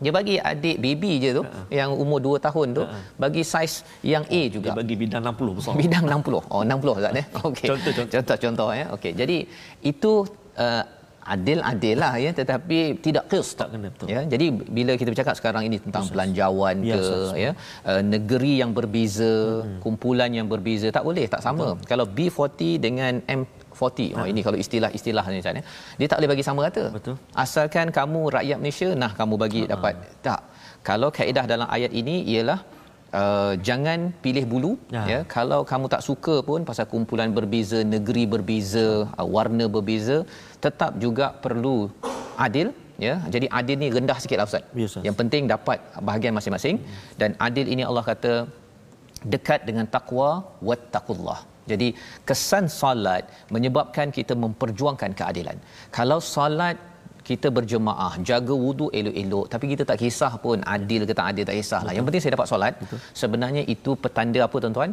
dia bagi adik baby je tu uh-huh. yang umur 2 tahun tu uh-huh. bagi saiz yang A juga. dia bagi bidang 60 besar. Bidang 60 oh 60 Ustaz ya *laughs* okey. Contoh contoh. Contoh contoh ya okey jadi itu uh, adil-adil lah ya tetapi tidak qis tak kena betul. Ya jadi bila kita bercakap sekarang ini tentang Betul. belanjawan ya, ke ya uh, negeri yang berbeza hmm. kumpulan yang berbeza tak boleh tak sama. Betul. kalau B40 dengan M 40. Oh ini kalau istilah-istilah ni Ustaz ya. Dia tak boleh bagi sama rata. Betul. Asalkan kamu rakyat Malaysia nah kamu bagi uh-huh. dapat. Tak. Kalau kaedah dalam ayat ini ialah uh, jangan pilih bulu ya. ya. Kalau kamu tak suka pun pasal kumpulan berbeza, negeri berbeza, uh, warna berbeza, tetap juga perlu adil ya. Jadi adil ni rendah sikitlah Ustaz. Yes, Yang penting dapat bahagian masing-masing hmm. dan adil ini Allah kata dekat dengan takwa wattaqullah jadi kesan solat menyebabkan kita memperjuangkan keadilan. Kalau solat kita berjemaah, jaga wudu elok-elok tapi kita tak kisah pun adil ke tak adil tak kisahlah. Yang penting saya dapat solat. Betul. Sebenarnya itu petanda apa tuan-tuan?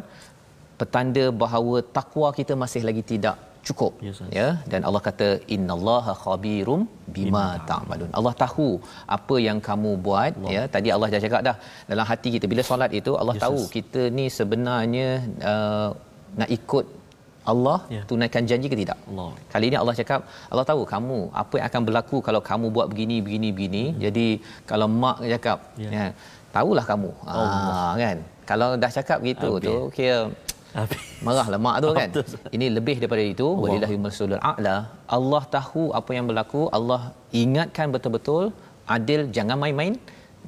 Petanda bahawa takwa kita masih lagi tidak cukup yes, ya dan Allah kata innallaha khabirum bima ta'malun Allah tahu apa yang kamu buat Allah. ya tadi Allah dah cakap dah dalam hati kita bila solat itu Allah yes, tahu kita ni sebenarnya uh, nak ikut Allah ya. tunaikan janji ke tidak? Allah. Kali ini Allah cakap, Allah tahu kamu apa yang akan berlaku kalau kamu buat begini begini begini. Hmm. Jadi kalau mak cakap, ya. ya tahulah kamu. Ah kan. Kalau dah cakap gitu okay. tu kira Habis. Marahlah mak tu kan. Ini lebih daripada itu. Walillahi masulul a'la. Allah tahu apa yang berlaku. Allah ingatkan betul-betul adil jangan main-main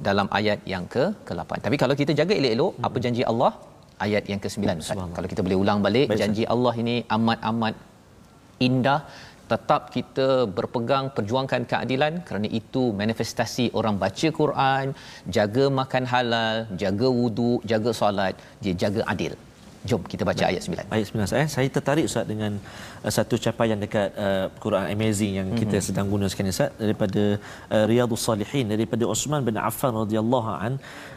dalam ayat yang ke ke-8. Tapi kalau kita jaga elok-elok apa janji Allah? Ayat yang ke-9 Ustaz. Kalau kita boleh ulang balik Baik, janji Allah ini amat-amat indah tetap kita berpegang perjuangkan keadilan kerana itu manifestasi orang baca Quran, jaga makan halal, jaga wudu, jaga solat, dia jaga adil. Jom kita baca ayat 9. Ayat 9 saya saya tertarik Ustaz dengan uh, satu capaian dekat uh, Quran Amazing yang kita mm-hmm. sedang guna sekarang Ustaz daripada uh, Riyadhus Salihin daripada Uthman bin Affan radhiyallahu an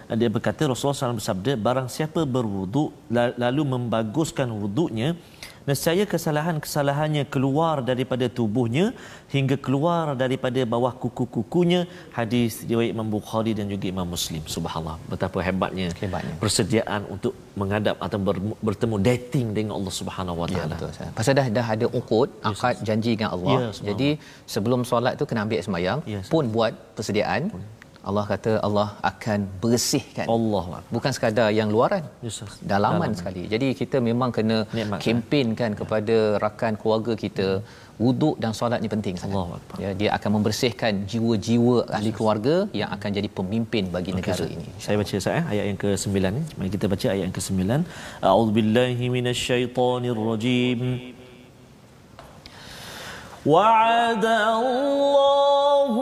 uh, dia berkata Rasulullah SAW bersabda barang siapa berwuduk la- lalu membaguskan wuduknya nescaya kesalahan-kesalahannya keluar daripada tubuhnya hingga keluar daripada bawah kuku-kukunya hadis riwayat Imam Bukhari dan juga Imam Muslim subhanallah betapa hebatnya Hebatnya. persediaan untuk menghadap atau ber- bertemu dating dengan Allah Subhanahu Wa Ya Taala. Pasal dah dah ada ukut, akad janji dengan Allah. Ya. Jadi sebelum solat tu kena ambil sembahyang, Ya, Ustaz. pun buat persediaan. Allah kata Allah akan bersihkan. Allah Bukan sekadar yang luaran. Ya, Ustaz. Dalaman, Dalaman. sekali. Jadi kita memang kena Nikmat, kempenkan kepada rakan keluarga kita wuduk dan solat ni penting sangat. Allahu Akbar. Ya, dia akan membersihkan jiwa-jiwa ahli keluarga yang akan jadi pemimpin bagi negara Ustaz. ini. Saya baca Ustaz eh, ayat yang ke-9 ni. Mari kita baca ayat yang ke-9. A'udzubillahi minasyaitonirrajim. وعد الله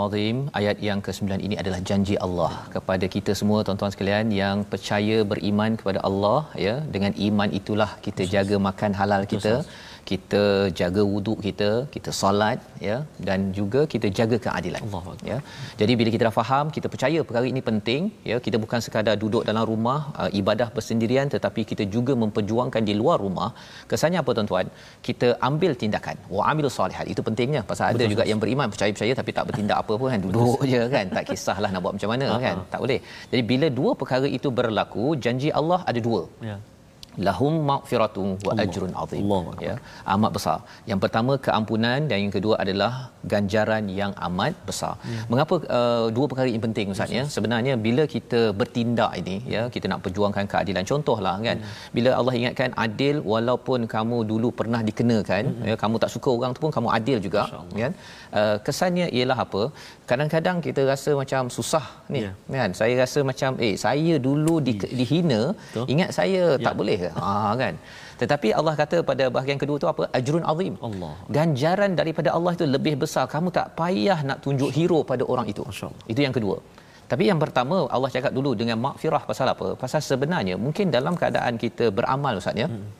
Surah Al-Azim ayat yang ke-9 ini adalah janji Allah kepada kita semua tuan-tuan sekalian yang percaya beriman kepada Allah ya. Dengan iman itulah kita jaga makan halal kita kita jaga wuduk kita kita solat ya dan juga kita jaga keadilan Akbar. ya. Jadi bila kita dah faham kita percaya perkara ini penting ya kita bukan sekadar duduk dalam rumah uh, ibadah bersendirian tetapi kita juga memperjuangkan di luar rumah. Kesannya apa tuan-tuan? Kita ambil tindakan. Wa amilus solihat itu pentingnya. Pasal ada juga yang beriman percaya-percaya tapi tak bertindak apa pun kan duduk je. kan. Tak kisahlah nak buat macam mana *laughs* kan. Tak boleh. Jadi bila dua perkara itu berlaku janji Allah ada dua. Ya. Lahum maghfiratun wa Allah. ajrun azim. Akbar. ya amat besar. Yang pertama keampunan dan yang kedua adalah ganjaran yang amat besar. Ya. mengapa uh, dua perkara ini penting ustaz ya? Sebenarnya bila kita bertindak ini ya kita nak perjuangkan keadilan contohlah kan? Ya. bila Allah ingatkan adil walaupun kamu dulu pernah dikenakan ya kamu tak suka orang tu pun kamu adil juga kan uh, kesannya ialah apa? Kadang-kadang kita rasa macam susah ni Ya. kan? Saya rasa macam eh saya dulu di, dihina Betul. ingat saya tak boleh ke? Ha kan? Tetapi Allah kata pada bahagian kedua tu apa? Ajrun azim. Allah. ganjaran daripada Allah itu lebih besar. Kamu tak payah nak tunjuk hero pada orang itu. Itu yang kedua. Tapi yang pertama Allah cakap dulu dengan makfirah pasal apa? Pasal sebenarnya mungkin dalam keadaan kita beramal ustaz ya? Hmm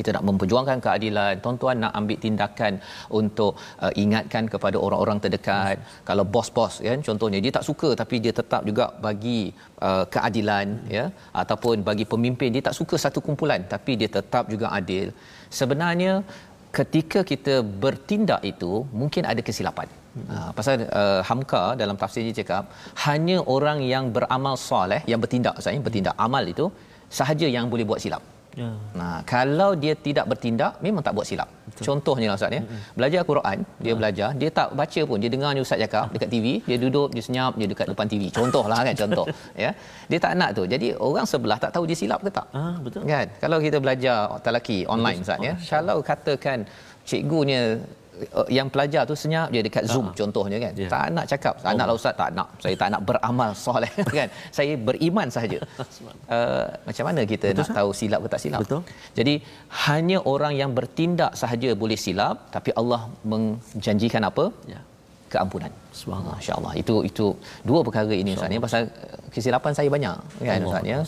kita nak memperjuangkan keadilan. Tuan-tuan nak ambil tindakan untuk uh, ingatkan kepada orang-orang terdekat. Kalau bos-bos ya contohnya dia tak suka tapi dia tetap juga bagi uh, keadilan ya ataupun bagi pemimpin dia tak suka satu kumpulan tapi dia tetap juga adil. Sebenarnya ketika kita bertindak itu mungkin ada kesilapan. Ha, pasal uh, Hamka dalam tafsir dia cakap hanya orang yang beramal soleh yang bertindak saya bertindak amal itu sahaja yang boleh buat silap. Ya. Nah, kalau dia tidak bertindak memang tak buat silap. Betul. Contohnya lah ustaz ya. Belajar Quran, dia belajar, dia tak baca pun, dia dengar ni ustaz cakap dekat TV, dia duduk, dia senyap, dia dekat depan TV. Contohlah kan contoh, *laughs* ya. Dia tak nak tu. Jadi orang sebelah tak tahu dia silap ke tak. Ah, betul. Kan? Kalau kita belajar talaki online ustaz ya. Kalau katakan cikgunya yang pelajar tu senyap je dekat Zoom Ah. contohnya kan. Ya. Tak nak cakap, tak naklah ustaz, tak nak. Saya tak nak beramal soleh *laughs* kan. Saya beriman sahaja. Uh, macam mana kita Betul, nak sah? tahu silap ke tak silap? Betul. Jadi hanya orang yang bertindak sahaja boleh silap tapi Allah menjanjikan apa? Ya. Keampunan. Subhanallah. Masya-Allah. Itu itu dua perkara ini Ustaz ya pasal uh, kesilapan saya banyak kan. Ustaz ya.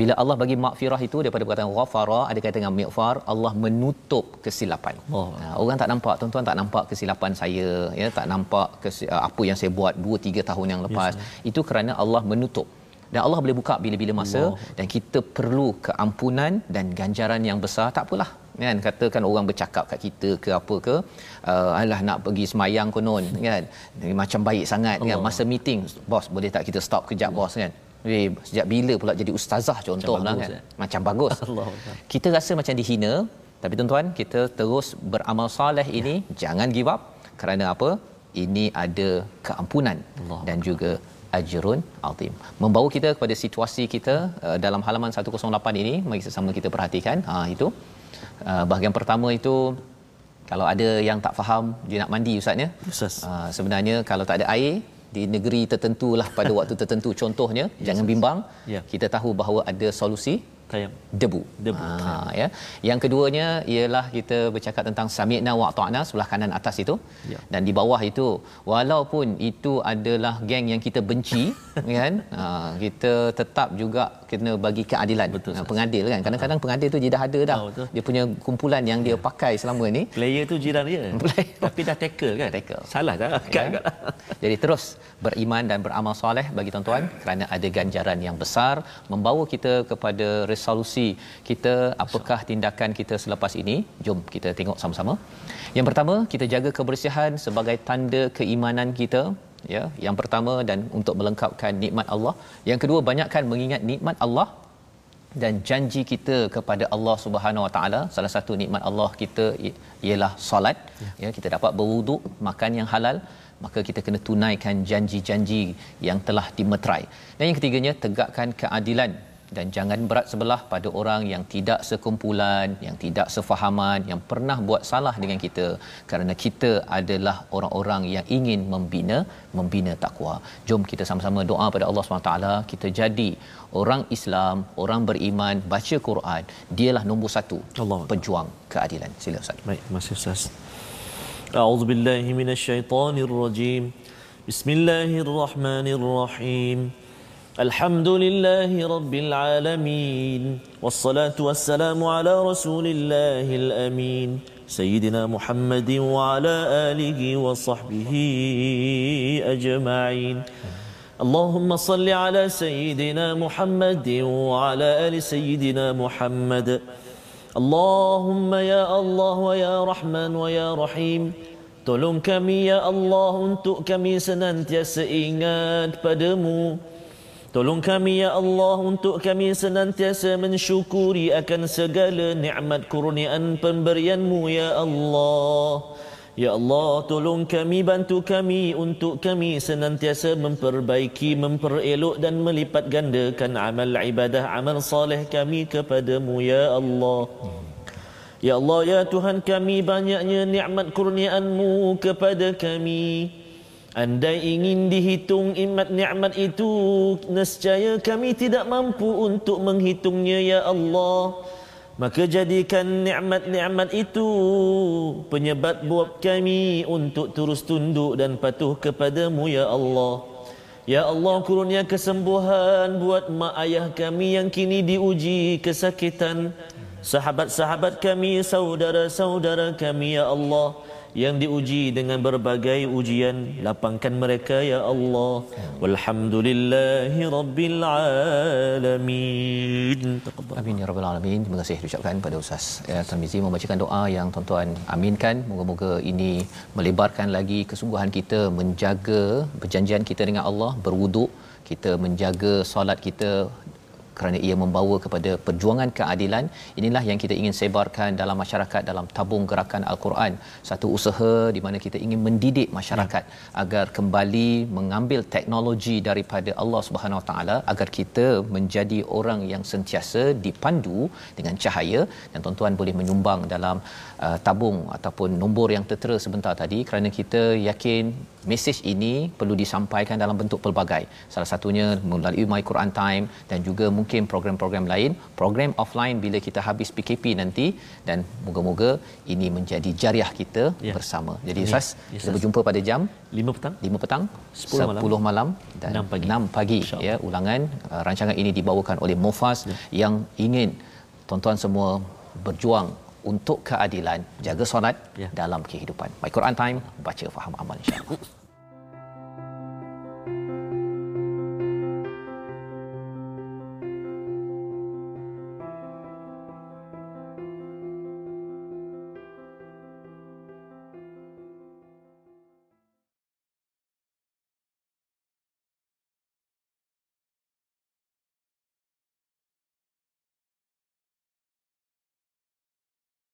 Bila Allah bagi maghfirah itu daripada perkataan ghafara ada kaitan dengan mighfar, Allah menutup kesilapan. Allah. Ha, orang tak nampak, tuan-tuan tak nampak kesilapan saya ya, tak nampak uh, apa yang saya buat 2 3 tahun yang lepas. itu kerana Allah menutup. Dan Allah boleh buka bila-bila masa Allah. dan kita perlu keampunan dan ganjaran yang besar. Tak apalah kan katakan orang bercakap kat kita ke apa ke uh, alah nak pergi semayang konon kan? Macam baik sangat kan? Allah. masa meeting bos boleh tak kita stop kejap bos? kan? Eh, sejak bila pula jadi ustazah contohlah bagus, kan? eh? macam bagus. *laughs* Allah. kita rasa macam dihina tapi tuan-tuan kita terus beramal soleh ini. Jangan give up kerana apa? Ini ada keampunan Allah. dan juga ajrun azim. Membawa kita kepada situasi kita uh, dalam halaman 108 ini mari sama kita perhatikan. Ha itu. Uh, bahagian pertama itu kalau ada yang tak faham dia nak mandi ustaz ya Ustaz. uh, sebenarnya kalau tak ada air di negeri tertentu lah pada *laughs* waktu tertentu contohnya jangan bimbang Ya. kita tahu bahawa ada solusi Tayam. debu. Debu, Ha, ya. Yang keduanya ialah kita bercakap tentang sami'na wa ta'na sebelah kanan atas itu. Ya. Dan di bawah itu walaupun itu adalah geng yang kita benci *laughs* kan, ha, kita tetap juga kena bagi keadilan. Betul, Ha, pengadil kan. Kadang-kadang pengadil tu dia dah ada dah. Oh, betul. dia punya kumpulan yang dia pakai selama ni. Player tu jiran dia. *laughs* Tapi dah tackle kan? Tackle. Salah? Kan? Ya. *laughs* Jadi terus beriman dan beramal soleh bagi tuan-tuan kerana ada ganjaran yang besar membawa kita kepada resolusi kita apakah tindakan kita selepas ini jom kita tengok sama-sama yang pertama kita jaga kebersihan sebagai tanda keimanan kita ya yang pertama dan untuk melengkapkan nikmat Allah. Yang kedua banyakkan mengingat nikmat Allah dan janji kita kepada Allah Subhanahu Wa Taala. Salah satu nikmat Allah kita ialah solat. Ya. Kita dapat berwuduk makan yang halal maka kita kena tunaikan janji-janji yang telah dimeterai dan yang ketiganya tegakkan keadilan dan jangan berat sebelah pada orang yang tidak sekumpulan, yang tidak sefahaman, yang pernah buat salah dengan kita kerana kita adalah orang-orang yang ingin membina membina takwa. Jom kita sama-sama doa pada Allah SWT kita jadi orang Islam, orang beriman, baca Quran, dialah nombor satu Allah. pejuang keadilan. Sila Ustaz. Baik, terima kasih Ustaz. A'udzu billahi minasyaitonir rajim. Bismillahirrahmanirrahim. الحمد لله رب العالمين والصلاة والسلام على رسول الله الأمين سيدنا محمد وعلى آله وصحبه أجمعين. اللهم صل على سيدنا محمد وعلى آل سيدنا محمد. اللهم يا الله ويا رحمن ويا رحيم. Tolong كمي يا الله untuk سننت يا ingat بدمو Tolong kami ya Allah untuk kami senantiasa mensyukuri akan segala nikmat kurniaan pemberianmu ya Allah. Ya Allah tolong kami bantu kami untuk kami senantiasa memperbaiki memperelok dan melipat gandakan amal ibadah amal saleh kami kepadamu ya Allah. Ya Allah ya Tuhan kami banyaknya nikmat kurniaanmu kepada kami Andai ingin dihitung imat nikmat itu Nescaya kami tidak mampu untuk menghitungnya ya Allah. Maka jadikan nikmat-nikmat itu Penyebab buat kami untuk terus tunduk dan patuh kepadamu ya Allah. Ya Allah kurnia kesembuhan buat mak ayah kami yang kini diuji kesakitan. Sahabat-sahabat kami, saudara-saudara kami ya Allah yang diuji dengan berbagai ujian. Lapangkan mereka ya Allah. Walhamdulillahi rabbil alamin. Amin ya rabbal alamin. Terima kasih diucapkan pada Ustaz ya, Tarmizi membacakan doa yang tuan-tuan aminkan. Moga-moga ini melebarkan lagi kesungguhan kita menjaga perjanjian kita dengan Allah, berwuduk, kita menjaga solat kita kerana ia membawa kepada perjuangan keadilan. Inilah yang kita ingin sebarkan dalam masyarakat dalam tabung gerakan al-Quran. Satu usaha di mana kita ingin mendidik masyarakat ya. agar kembali mengambil teknologi daripada Allah Subhanahu Wa Taala agar kita menjadi orang yang sentiasa dipandu dengan cahaya. Dan tuan-tuan boleh menyumbang dalam uh, tabung ataupun nombor yang tertera sebentar tadi kerana kita yakin mesej ini perlu disampaikan dalam bentuk pelbagai. Salah satunya melalui My Quran Time dan juga mungkin program-program lain. Program offline bila kita habis PKP nanti dan moga-moga ini menjadi jariah kita ya. bersama. Jadi ya. Sas ya, kita berjumpa pada jam 5 petang? 5 petang 10 malam, 10 malam dan 6 pagi, 6 pagi. Ya ulangan uh, rancangan ini dibawakan oleh Mufas ya. yang ingin tuan-tuan semua berjuang untuk keadilan. Jaga solat ya. dalam kehidupan. My Quran time baca faham amal insyaallah